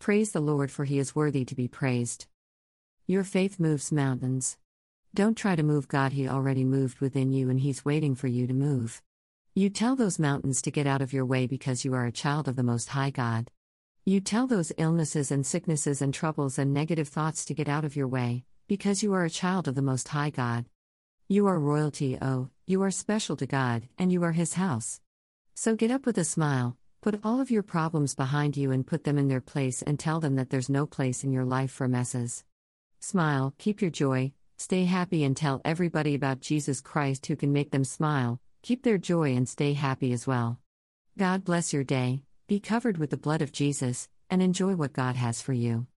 Praise the Lord, for he is worthy to be praised. Your faith moves mountains. Don't try to move God, he already moved within you and he's waiting for you to move. You tell those mountains to get out of your way because you are a child of the Most High God. You tell those illnesses and sicknesses and troubles and negative thoughts to get out of your way because you are a child of the Most High God. You are royalty, oh, you are special to God, and you are His house. So get up with a smile, Put all of your problems behind you and put them in their place and tell them that there's no place in your life for messes. Smile, keep your joy, stay happy, and tell everybody about Jesus Christ who can make them smile, keep their joy, and stay happy as well. God bless your day, be covered with the blood of Jesus, and enjoy what God has for you.